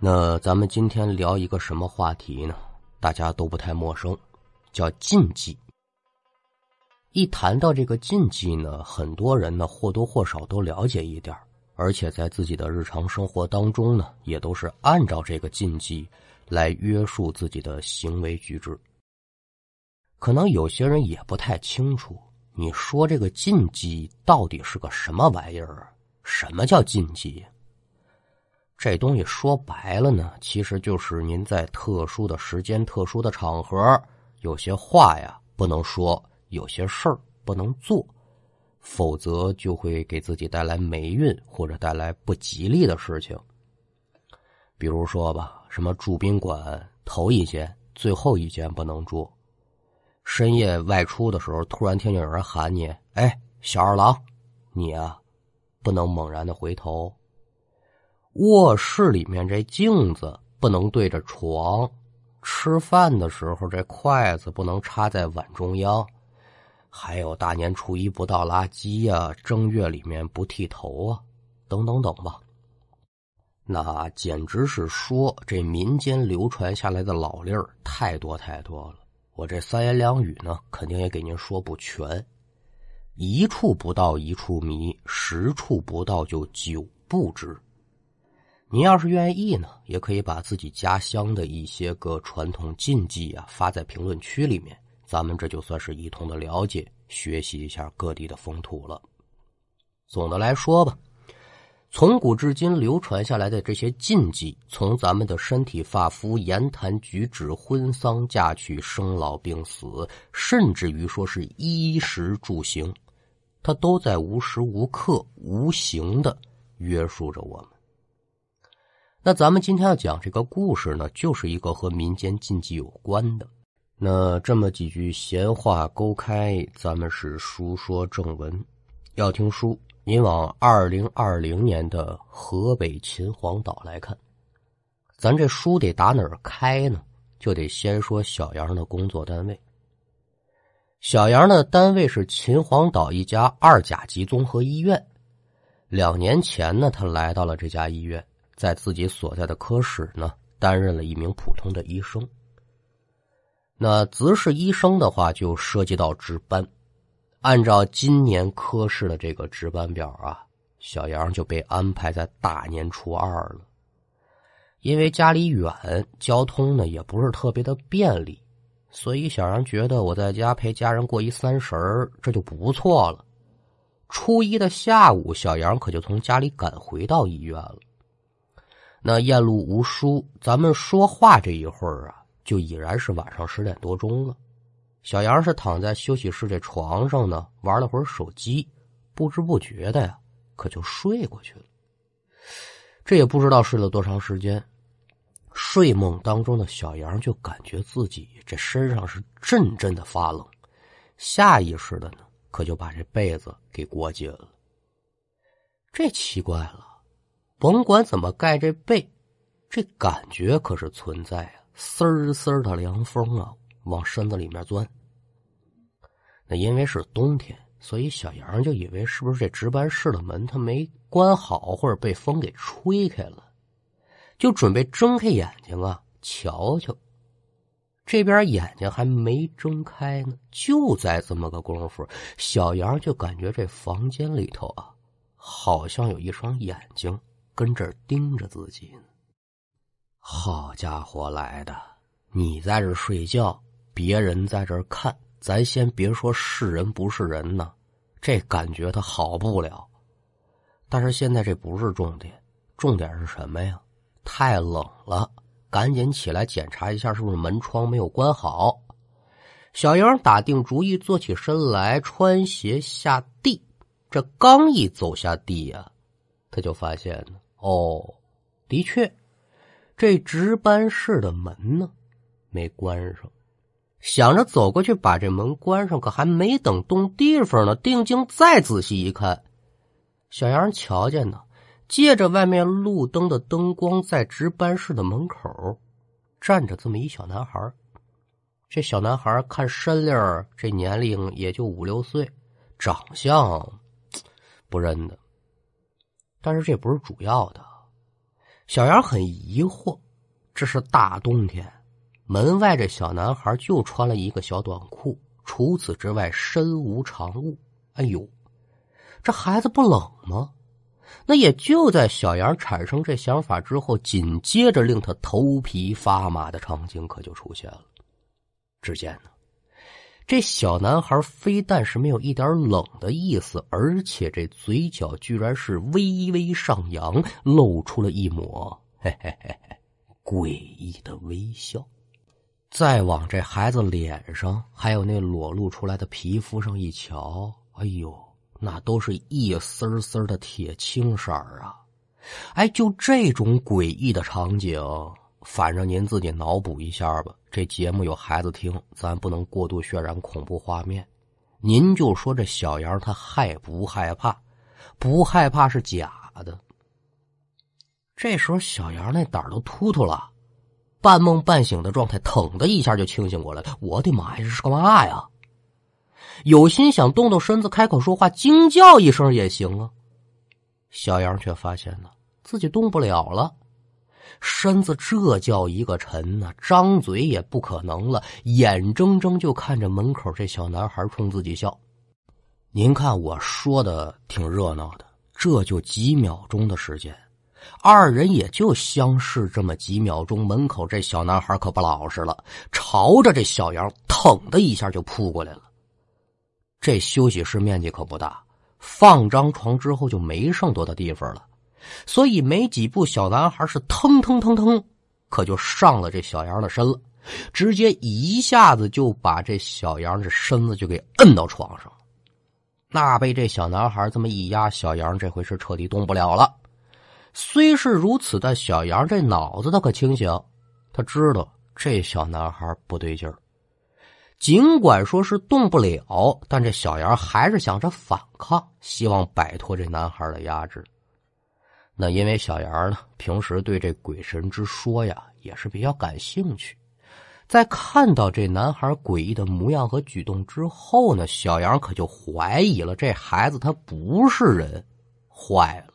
那咱们今天聊一个什么话题呢？大家都不太陌生，叫禁忌。一谈到这个禁忌呢，很多人呢或多或少都了解一点而且在自己的日常生活当中呢，也都是按照这个禁忌来约束自己的行为举止。可能有些人也不太清楚，你说这个禁忌到底是个什么玩意儿啊？什么叫禁忌？这东西说白了呢，其实就是您在特殊的时间、特殊的场合，有些话呀不能说，有些事儿不能做，否则就会给自己带来霉运或者带来不吉利的事情。比如说吧，什么住宾馆头一间、最后一间不能住；深夜外出的时候，突然听见有人喊你：“哎，小二郎，你啊，不能猛然的回头。”卧室里面这镜子不能对着床，吃饭的时候这筷子不能插在碗中央，还有大年初一不倒垃圾呀，正月里面不剃头啊，等等等吧。那简直是说这民间流传下来的老例儿太多太多了，我这三言两语呢，肯定也给您说不全。一处不到一处迷，十处不到就九不知。您要是愿意呢，也可以把自己家乡的一些个传统禁忌啊发在评论区里面，咱们这就算是一同的了解、学习一下各地的风土了。总的来说吧，从古至今流传下来的这些禁忌，从咱们的身体发肤、言谈举止、婚丧嫁娶、生老病死，甚至于说是衣食住行，它都在无时无刻、无形的约束着我们。那咱们今天要讲这个故事呢，就是一个和民间禁忌有关的。那这么几句闲话勾开，咱们是书说正文。要听书，您往二零二零年的河北秦皇岛来看。咱这书得打哪儿开呢？就得先说小杨的工作单位。小杨的单位是秦皇岛一家二甲级综合医院。两年前呢，他来到了这家医院。在自己所在的科室呢，担任了一名普通的医生。那执事医生的话，就涉及到值班。按照今年科室的这个值班表啊，小杨就被安排在大年初二了。因为家里远，交通呢也不是特别的便利，所以小杨觉得我在家陪家人过一三十这就不错了。初一的下午，小杨可就从家里赶回到医院了。那夜路无书，咱们说话这一会儿啊，就已然是晚上十点多钟了。小杨是躺在休息室这床上呢，玩了会儿手机，不知不觉的呀，可就睡过去了。这也不知道睡了多长时间，睡梦当中的小杨就感觉自己这身上是阵阵的发冷，下意识的呢，可就把这被子给裹紧了。这奇怪了。甭管怎么盖这被，这感觉可是存在啊！丝丝的凉风啊，往身子里面钻。那因为是冬天，所以小杨就以为是不是这值班室的门他没关好，或者被风给吹开了，就准备睁开眼睛啊，瞧瞧。这边眼睛还没睁开呢，就在这么个功夫，小杨就感觉这房间里头啊，好像有一双眼睛。跟这儿盯着自己呢，好家伙来的！你在这睡觉，别人在这看，咱先别说是人不是人呢，这感觉他好不了。但是现在这不是重点，重点是什么呀？太冷了，赶紧起来检查一下是不是门窗没有关好。小杨打定主意，坐起身来，穿鞋下地。这刚一走下地呀，他就发现呢。哦，的确，这值班室的门呢没关上。想着走过去把这门关上，可还没等动地方呢，定睛再仔细一看，小杨瞧见呢，借着外面路灯的灯光，在值班室的门口站着这么一小男孩。这小男孩看身量，这年龄也就五六岁，长相 不认得。但是这不是主要的，小杨很疑惑，这是大冬天，门外这小男孩就穿了一个小短裤，除此之外身无长物。哎呦，这孩子不冷吗？那也就在小杨产生这想法之后，紧接着令他头皮发麻的场景可就出现了。只见呢，这小男孩非但是没有一点冷的意思，而且这嘴角居然是微微上扬，露出了一抹嘿嘿嘿嘿诡异的微笑。再往这孩子脸上还有那裸露出来的皮肤上一瞧，哎呦，那都是一丝丝的铁青色儿啊！哎，就这种诡异的场景。反正您自己脑补一下吧。这节目有孩子听，咱不能过度渲染恐怖画面。您就说这小杨他害不害怕？不害怕是假的。这时候小杨那胆都突突了，半梦半醒的状态，腾的一下就清醒过来。我的妈呀，这是干嘛呀？有心想动动身子开口说话，惊叫一声也行啊。小杨却发现呢，自己动不了了。身子这叫一个沉呐，张嘴也不可能了，眼睁睁就看着门口这小男孩冲自己笑。您看我说的挺热闹的，这就几秒钟的时间，二人也就相视这么几秒钟。门口这小男孩可不老实了，朝着这小杨腾的一下就扑过来了。这休息室面积可不大，放张床之后就没剩多大地方了。所以没几步，小男孩是腾腾腾腾，可就上了这小杨的身了，直接一下子就把这小杨这身子就给摁到床上。那被这小男孩这么一压，小杨这回是彻底动不了了。虽是如此，但小杨这脑子他可清醒，他知道这小男孩不对劲儿。尽管说是动不了，但这小杨还是想着反抗，希望摆脱这男孩的压制。那因为小杨呢，平时对这鬼神之说呀也是比较感兴趣，在看到这男孩诡异的模样和举动之后呢，小杨可就怀疑了，这孩子他不是人，坏了，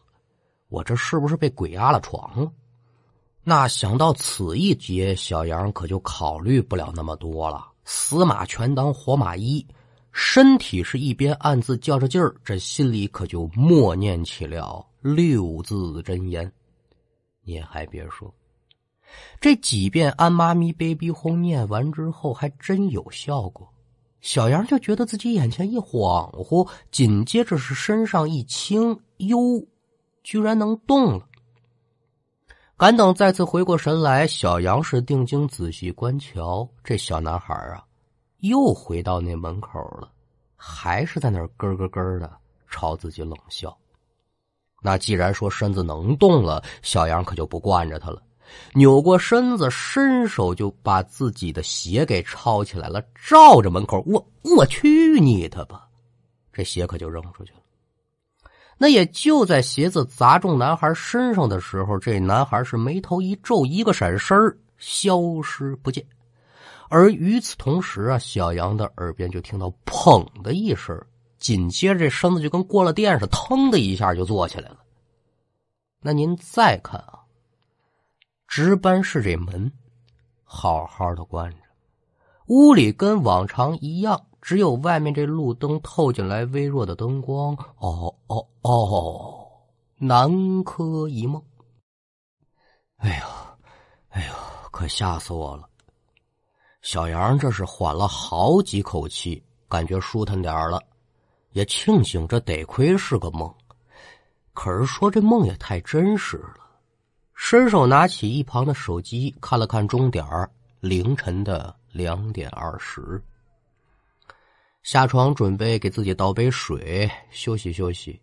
我这是不是被鬼压了床了？那想到此一劫，小杨可就考虑不了那么多了，死马全当活马医，身体是一边暗自较着劲儿，这心里可就默念起了。六字真言，您还别说，这几遍“安妈咪 baby 哄”念完之后，还真有效果。小杨就觉得自己眼前一恍惚，紧接着是身上一轻，哟，居然能动了。赶等再次回过神来，小杨是定睛仔细观瞧，这小男孩啊，又回到那门口了，还是在那儿咯咯咯的朝自己冷笑。那既然说身子能动了，小杨可就不惯着他了，扭过身子，伸手就把自己的鞋给抄起来了，照着门口，我我去你的吧，这鞋可就扔出去了。那也就在鞋子砸中男孩身上的时候，这男孩是眉头一皱，一个闪身消失不见。而与此同时啊，小杨的耳边就听到“砰”的一声。紧接着，这身子就跟过了电似的，腾的一下就坐起来了。那您再看啊，值班室这门好好的关着，屋里跟往常一样，只有外面这路灯透进来微弱的灯光。哦哦哦，南柯一梦。哎呀，哎呀，可吓死我了！小杨这是缓了好几口气，感觉舒坦点了。也庆幸这得亏是个梦，可是说这梦也太真实了。伸手拿起一旁的手机，看了看钟点凌晨的两点二十。下床准备给自己倒杯水，休息休息。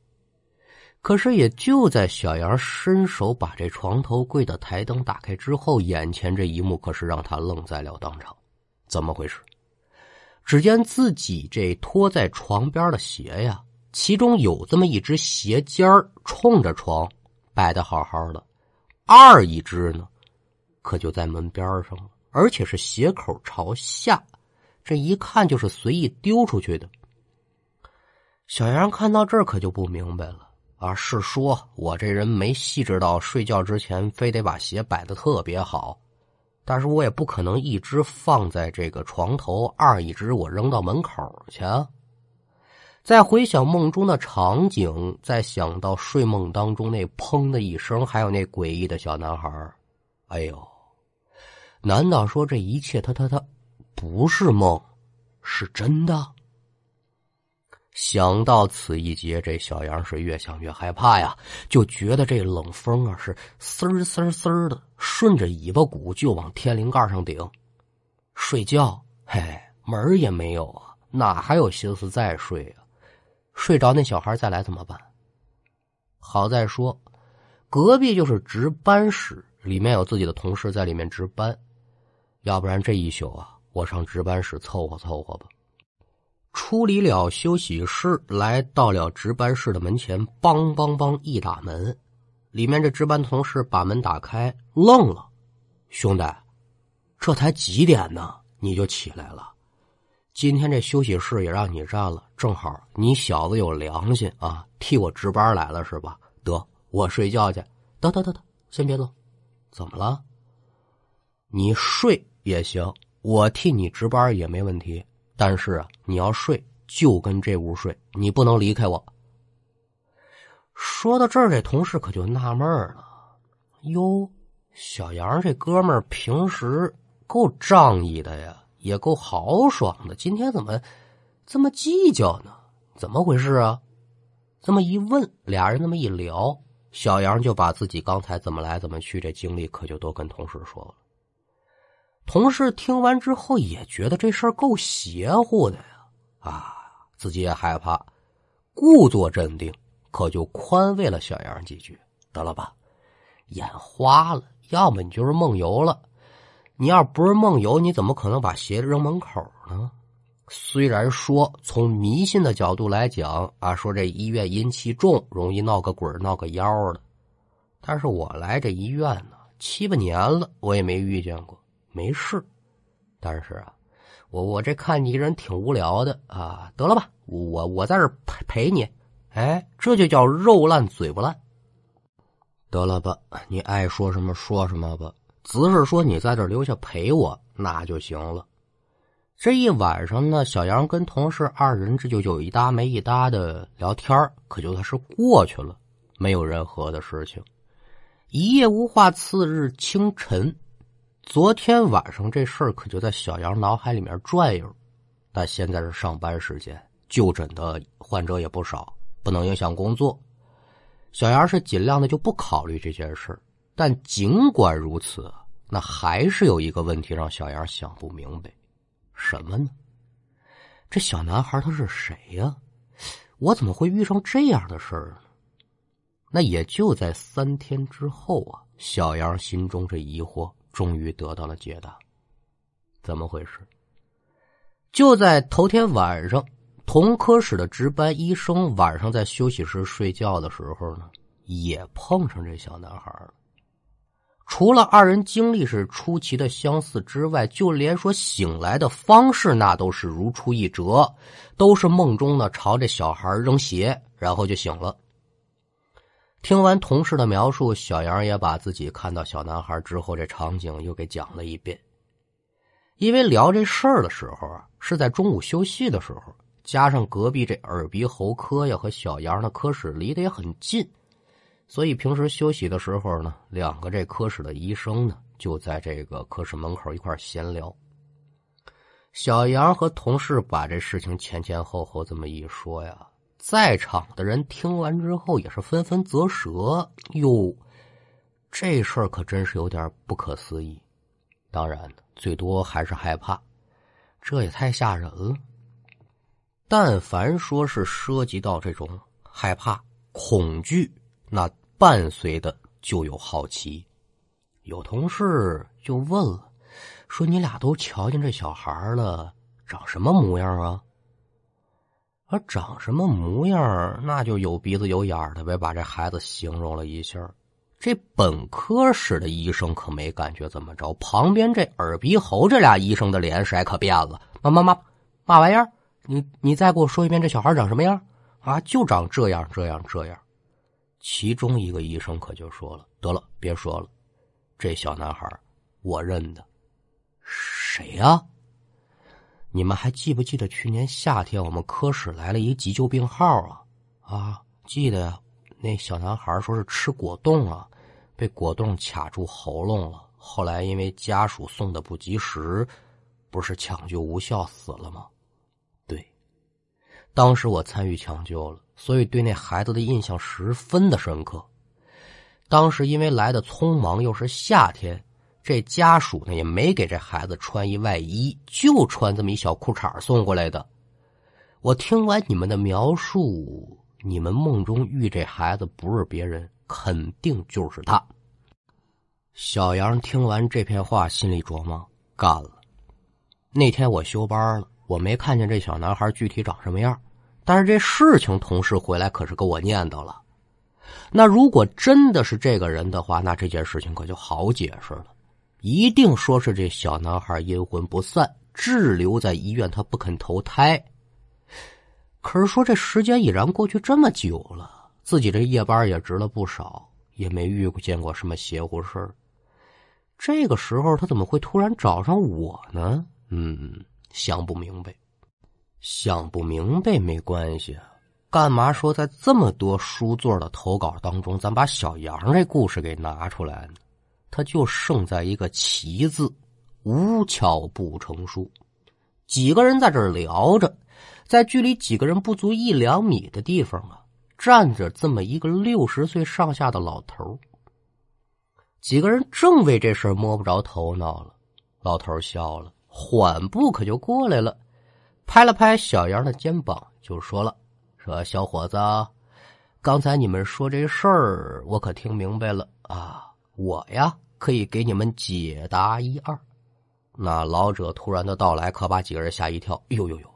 可是也就在小杨伸手把这床头柜的台灯打开之后，眼前这一幕可是让他愣在了当场。怎么回事？只见自己这拖在床边的鞋呀，其中有这么一只鞋尖冲着床摆的好好的，二一只呢，可就在门边上了，而且是鞋口朝下，这一看就是随意丢出去的。小杨看到这儿可就不明白了，啊，是说我这人没细致到睡觉之前非得把鞋摆的特别好，但是我也不可能一只放在这个床头，二一只我扔到门口去。再回想梦中的场景，再想到睡梦当中那砰的一声，还有那诡异的小男孩，哎呦，难道说这一切他他他不是梦，是真的？想到此一节，这小杨是越想越害怕呀，就觉得这冷风啊是丝儿丝丝的顺着尾巴骨就往天灵盖上顶。睡觉，嘿，门也没有啊，哪还有心思再睡啊？睡着那小孩再来怎么办？好在说，隔壁就是值班室，里面有自己的同事在里面值班，要不然这一宿啊，我上值班室凑合凑合吧。出离了休息室，来到了值班室的门前，梆梆梆一打门，里面这值班同事把门打开，愣了：“兄弟，这才几点呢？你就起来了？今天这休息室也让你占了，正好你小子有良心啊，替我值班来了是吧？得，我睡觉去。得得得得，先别走，怎么了？你睡也行，我替你值班也没问题。”但是啊，你要睡就跟这屋睡，你不能离开我。说到这儿，这同事可就纳闷了：哟，小杨这哥们儿平时够仗义的呀，也够豪爽的，今天怎么这么计较呢？怎么回事啊？这么一问，俩人那么一聊，小杨就把自己刚才怎么来怎么去这经历，可就都跟同事说了。同事听完之后也觉得这事儿够邪乎的呀，啊，自己也害怕，故作镇定，可就宽慰了小杨几句。得了吧，眼花了，要么你就是梦游了。你要不是梦游，你怎么可能把鞋扔门口呢？虽然说从迷信的角度来讲啊，说这医院阴气重，容易闹个鬼闹个妖的，但是我来这医院呢七八年了，我也没遇见过。没事，但是啊，我我这看你一人挺无聊的啊，得了吧，我我在这陪陪你，哎，这就叫肉烂嘴不烂。得了吧，你爱说什么说什么吧，只是说你在这留下陪我那就行了。这一晚上呢，小杨跟同事二人这就有一搭没一搭的聊天可就算是过去了，没有任何的事情。一夜无话，次日清晨。昨天晚上这事儿可就在小杨脑海里面转悠，但现在是上班时间，就诊的患者也不少，不能影响工作。小杨是尽量的就不考虑这件事但尽管如此，那还是有一个问题让小杨想不明白，什么呢？这小男孩他是谁呀？我怎么会遇上这样的事儿呢？那也就在三天之后啊，小杨心中这疑惑。终于得到了解答，怎么回事？就在头天晚上，同科室的值班医生晚上在休息室睡觉的时候呢，也碰上这小男孩了。除了二人经历是出奇的相似之外，就连说醒来的方式，那都是如出一辙，都是梦中呢朝这小孩扔鞋，然后就醒了。听完同事的描述，小杨也把自己看到小男孩之后这场景又给讲了一遍。因为聊这事儿的时候啊，是在中午休息的时候，加上隔壁这耳鼻喉科呀和小杨的科室离得也很近，所以平时休息的时候呢，两个这科室的医生呢就在这个科室门口一块闲聊。小杨和同事把这事情前前后后这么一说呀。在场的人听完之后也是纷纷啧舌。哟，这事儿可真是有点不可思议。当然，最多还是害怕，这也太吓人了。但凡说是涉及到这种害怕、恐惧，那伴随的就有好奇。有同事就问了，说：“你俩都瞧见这小孩了，长什么模样啊？”他长什么模样，那就有鼻子有眼的呗。把这孩子形容了一下，这本科室的医生可没感觉怎么着。旁边这耳鼻喉这俩医生的脸色可变了。妈妈妈，嘛玩意儿？你你再给我说一遍，这小孩长什么样？啊，就长这样这样这样。其中一个医生可就说了：“得了，别说了，这小男孩我认得。谁呀？你们还记不记得去年夏天我们科室来了一急救病号啊？啊，记得呀。那小男孩说是吃果冻啊，被果冻卡住喉咙了。后来因为家属送的不及时，不是抢救无效死了吗？对，当时我参与抢救了。”所以对那孩子的印象十分的深刻。当时因为来的匆忙，又是夏天，这家属呢也没给这孩子穿一外衣，就穿这么一小裤衩送过来的。我听完你们的描述，你们梦中遇这孩子不是别人，肯定就是他。小杨听完这片话，心里琢磨：干了。那天我休班了，我没看见这小男孩具体长什么样。但是这事情，同事回来可是给我念叨了。那如果真的是这个人的话，那这件事情可就好解释了。一定说是这小男孩阴魂不散，滞留在医院，他不肯投胎。可是说这时间已然过去这么久了，自己这夜班也值了不少，也没遇见过什么邪乎事这个时候他怎么会突然找上我呢？嗯，想不明白。想不明白没关系，干嘛说在这么多书座的投稿当中，咱把小杨这故事给拿出来呢？他就胜在一个“奇”字，无巧不成书。几个人在这聊着，在距离几个人不足一两米的地方啊，站着这么一个六十岁上下的老头。几个人正为这事摸不着头脑了，老头笑了，缓步可就过来了。拍了拍小杨的肩膀，就说了：“说小伙子，刚才你们说这事儿，我可听明白了啊！我呀，可以给你们解答一二。”那老者突然的到来，可把几个人吓一跳。呦呦呦！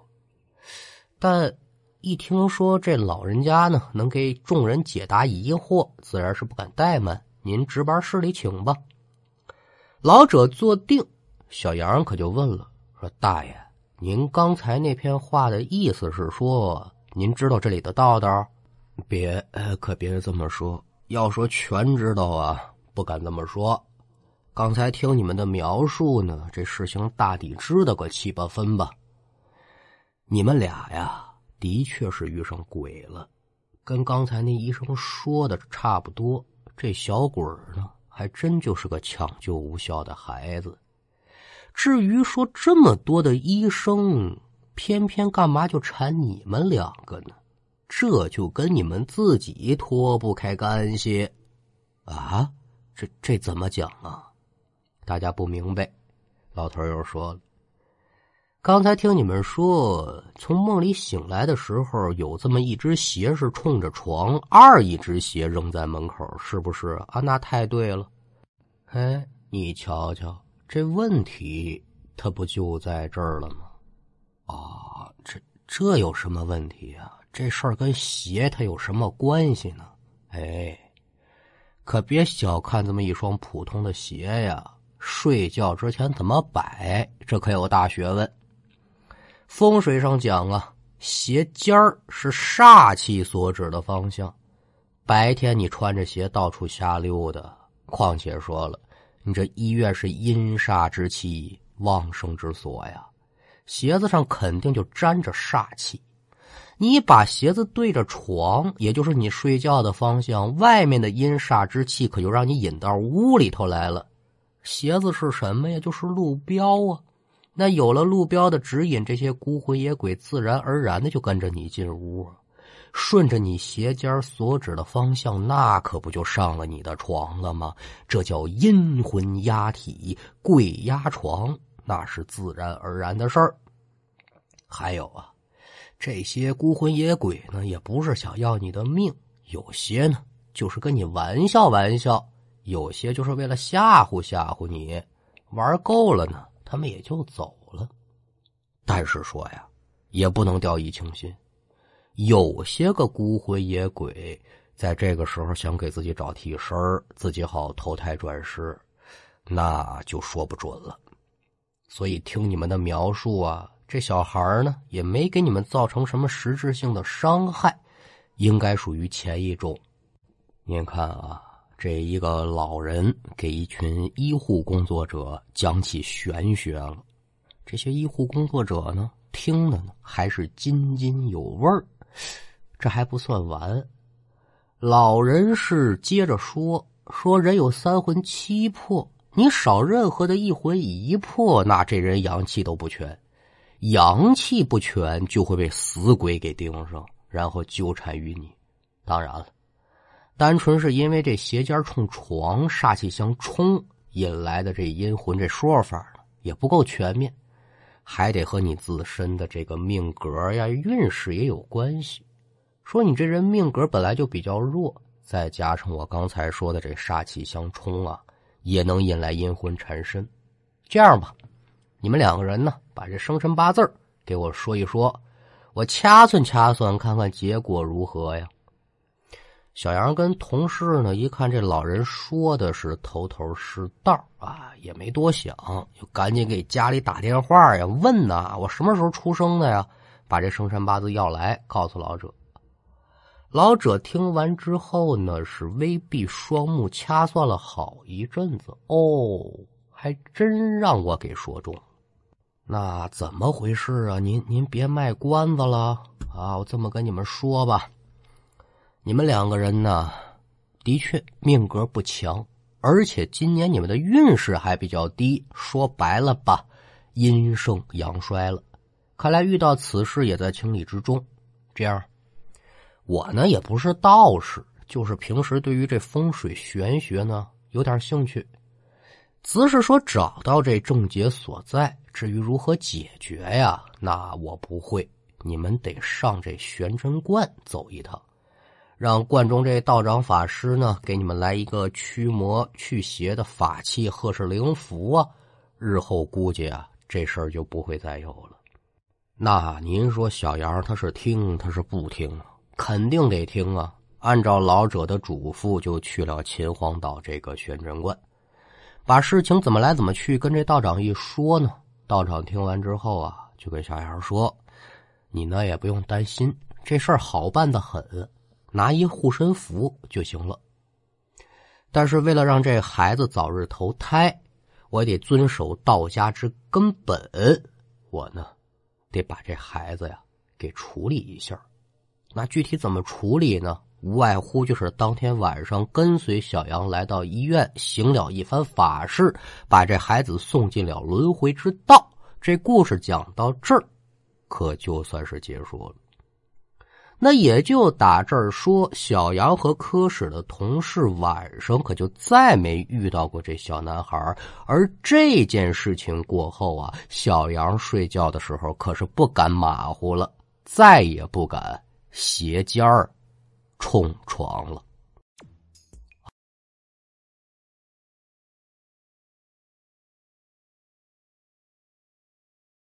但一听说这老人家呢，能给众人解答疑惑，自然是不敢怠慢。您值班室里请吧。老者坐定，小杨可就问了：“说大爷。”您刚才那篇话的意思是说，您知道这里的道道？别，可别这么说。要说全知道啊，不敢这么说。刚才听你们的描述呢，这事情大抵知道个七八分吧。你们俩呀，的确是遇上鬼了，跟刚才那医生说的差不多。这小鬼呢，还真就是个抢救无效的孩子。至于说这么多的医生，偏偏干嘛就缠你们两个呢？这就跟你们自己脱不开干系啊！这这怎么讲啊？大家不明白。老头又说了：“刚才听你们说，从梦里醒来的时候，有这么一只鞋是冲着床，二一只鞋扔在门口，是不是啊？那太对了。哎，你瞧瞧。”这问题它不就在这儿了吗？啊，这这有什么问题啊？这事儿跟鞋它有什么关系呢？哎，可别小看这么一双普通的鞋呀！睡觉之前怎么摆，这可有大学问。风水上讲啊，鞋尖儿是煞气所指的方向。白天你穿着鞋到处瞎溜达，况且说了。你这医院是阴煞之气旺盛之所呀，鞋子上肯定就沾着煞气。你把鞋子对着床，也就是你睡觉的方向，外面的阴煞之气可就让你引到屋里头来了。鞋子是什么呀？就是路标啊。那有了路标的指引，这些孤魂野鬼自然而然的就跟着你进屋。顺着你鞋尖所指的方向，那可不就上了你的床了吗？这叫阴魂压体，鬼压床，那是自然而然的事儿。还有啊，这些孤魂野鬼呢，也不是想要你的命，有些呢就是跟你玩笑玩笑，有些就是为了吓唬吓唬你。玩够了呢，他们也就走了。但是说呀，也不能掉以轻心。有些个孤魂野鬼，在这个时候想给自己找替身自己好投胎转世，那就说不准了。所以听你们的描述啊，这小孩呢也没给你们造成什么实质性的伤害，应该属于前一种。您看啊，这一个老人给一群医护工作者讲起玄学了，这些医护工作者呢，听的呢还是津津有味儿。这还不算完，老人是接着说：“说人有三魂七魄，你少任何的一魂一魄，那这人阳气都不全，阳气不全就会被死鬼给盯上，然后纠缠于你。当然了，单纯是因为这鞋尖冲床，煞气相冲引来的这阴魂，这说法呢也不够全面，还得和你自身的这个命格呀、运势也有关系。”说你这人命格本来就比较弱，再加上我刚才说的这煞气相冲啊，也能引来阴魂缠身。这样吧，你们两个人呢，把这生辰八字给我说一说，我掐算掐算，看看结果如何呀？小杨跟同事呢，一看这老人说的是头头是道啊，也没多想，就赶紧给家里打电话呀，问呐，我什么时候出生的呀？把这生辰八字要来，告诉老者。老者听完之后呢，是微闭双目，掐算了好一阵子。哦，还真让我给说中了。那怎么回事啊？您您别卖关子了啊！我这么跟你们说吧，你们两个人呢，的确命格不强，而且今年你们的运势还比较低。说白了吧，阴盛阳衰了。看来遇到此事也在情理之中。这样。我呢也不是道士，就是平时对于这风水玄学呢有点兴趣，只是说找到这症结所在。至于如何解决呀，那我不会。你们得上这玄真观走一趟，让观中这道长法师呢给你们来一个驱魔去邪的法器或是灵符啊。日后估计啊这事儿就不会再有了。那您说小杨他是听他是不听啊？肯定得听啊！按照老者的嘱咐，就去了秦皇岛这个玄真观，把事情怎么来怎么去跟这道长一说呢？道长听完之后啊，就跟小杨说：“你呢也不用担心，这事儿好办的很，拿一护身符就行了。但是为了让这孩子早日投胎，我得遵守道家之根本，我呢得把这孩子呀给处理一下。”那具体怎么处理呢？无外乎就是当天晚上跟随小杨来到医院，行了一番法事，把这孩子送进了轮回之道。这故事讲到这儿，可就算是结束了。那也就打这儿说，小杨和科室的同事晚上可就再没遇到过这小男孩。而这件事情过后啊，小杨睡觉的时候可是不敢马虎了，再也不敢。斜尖儿冲床了。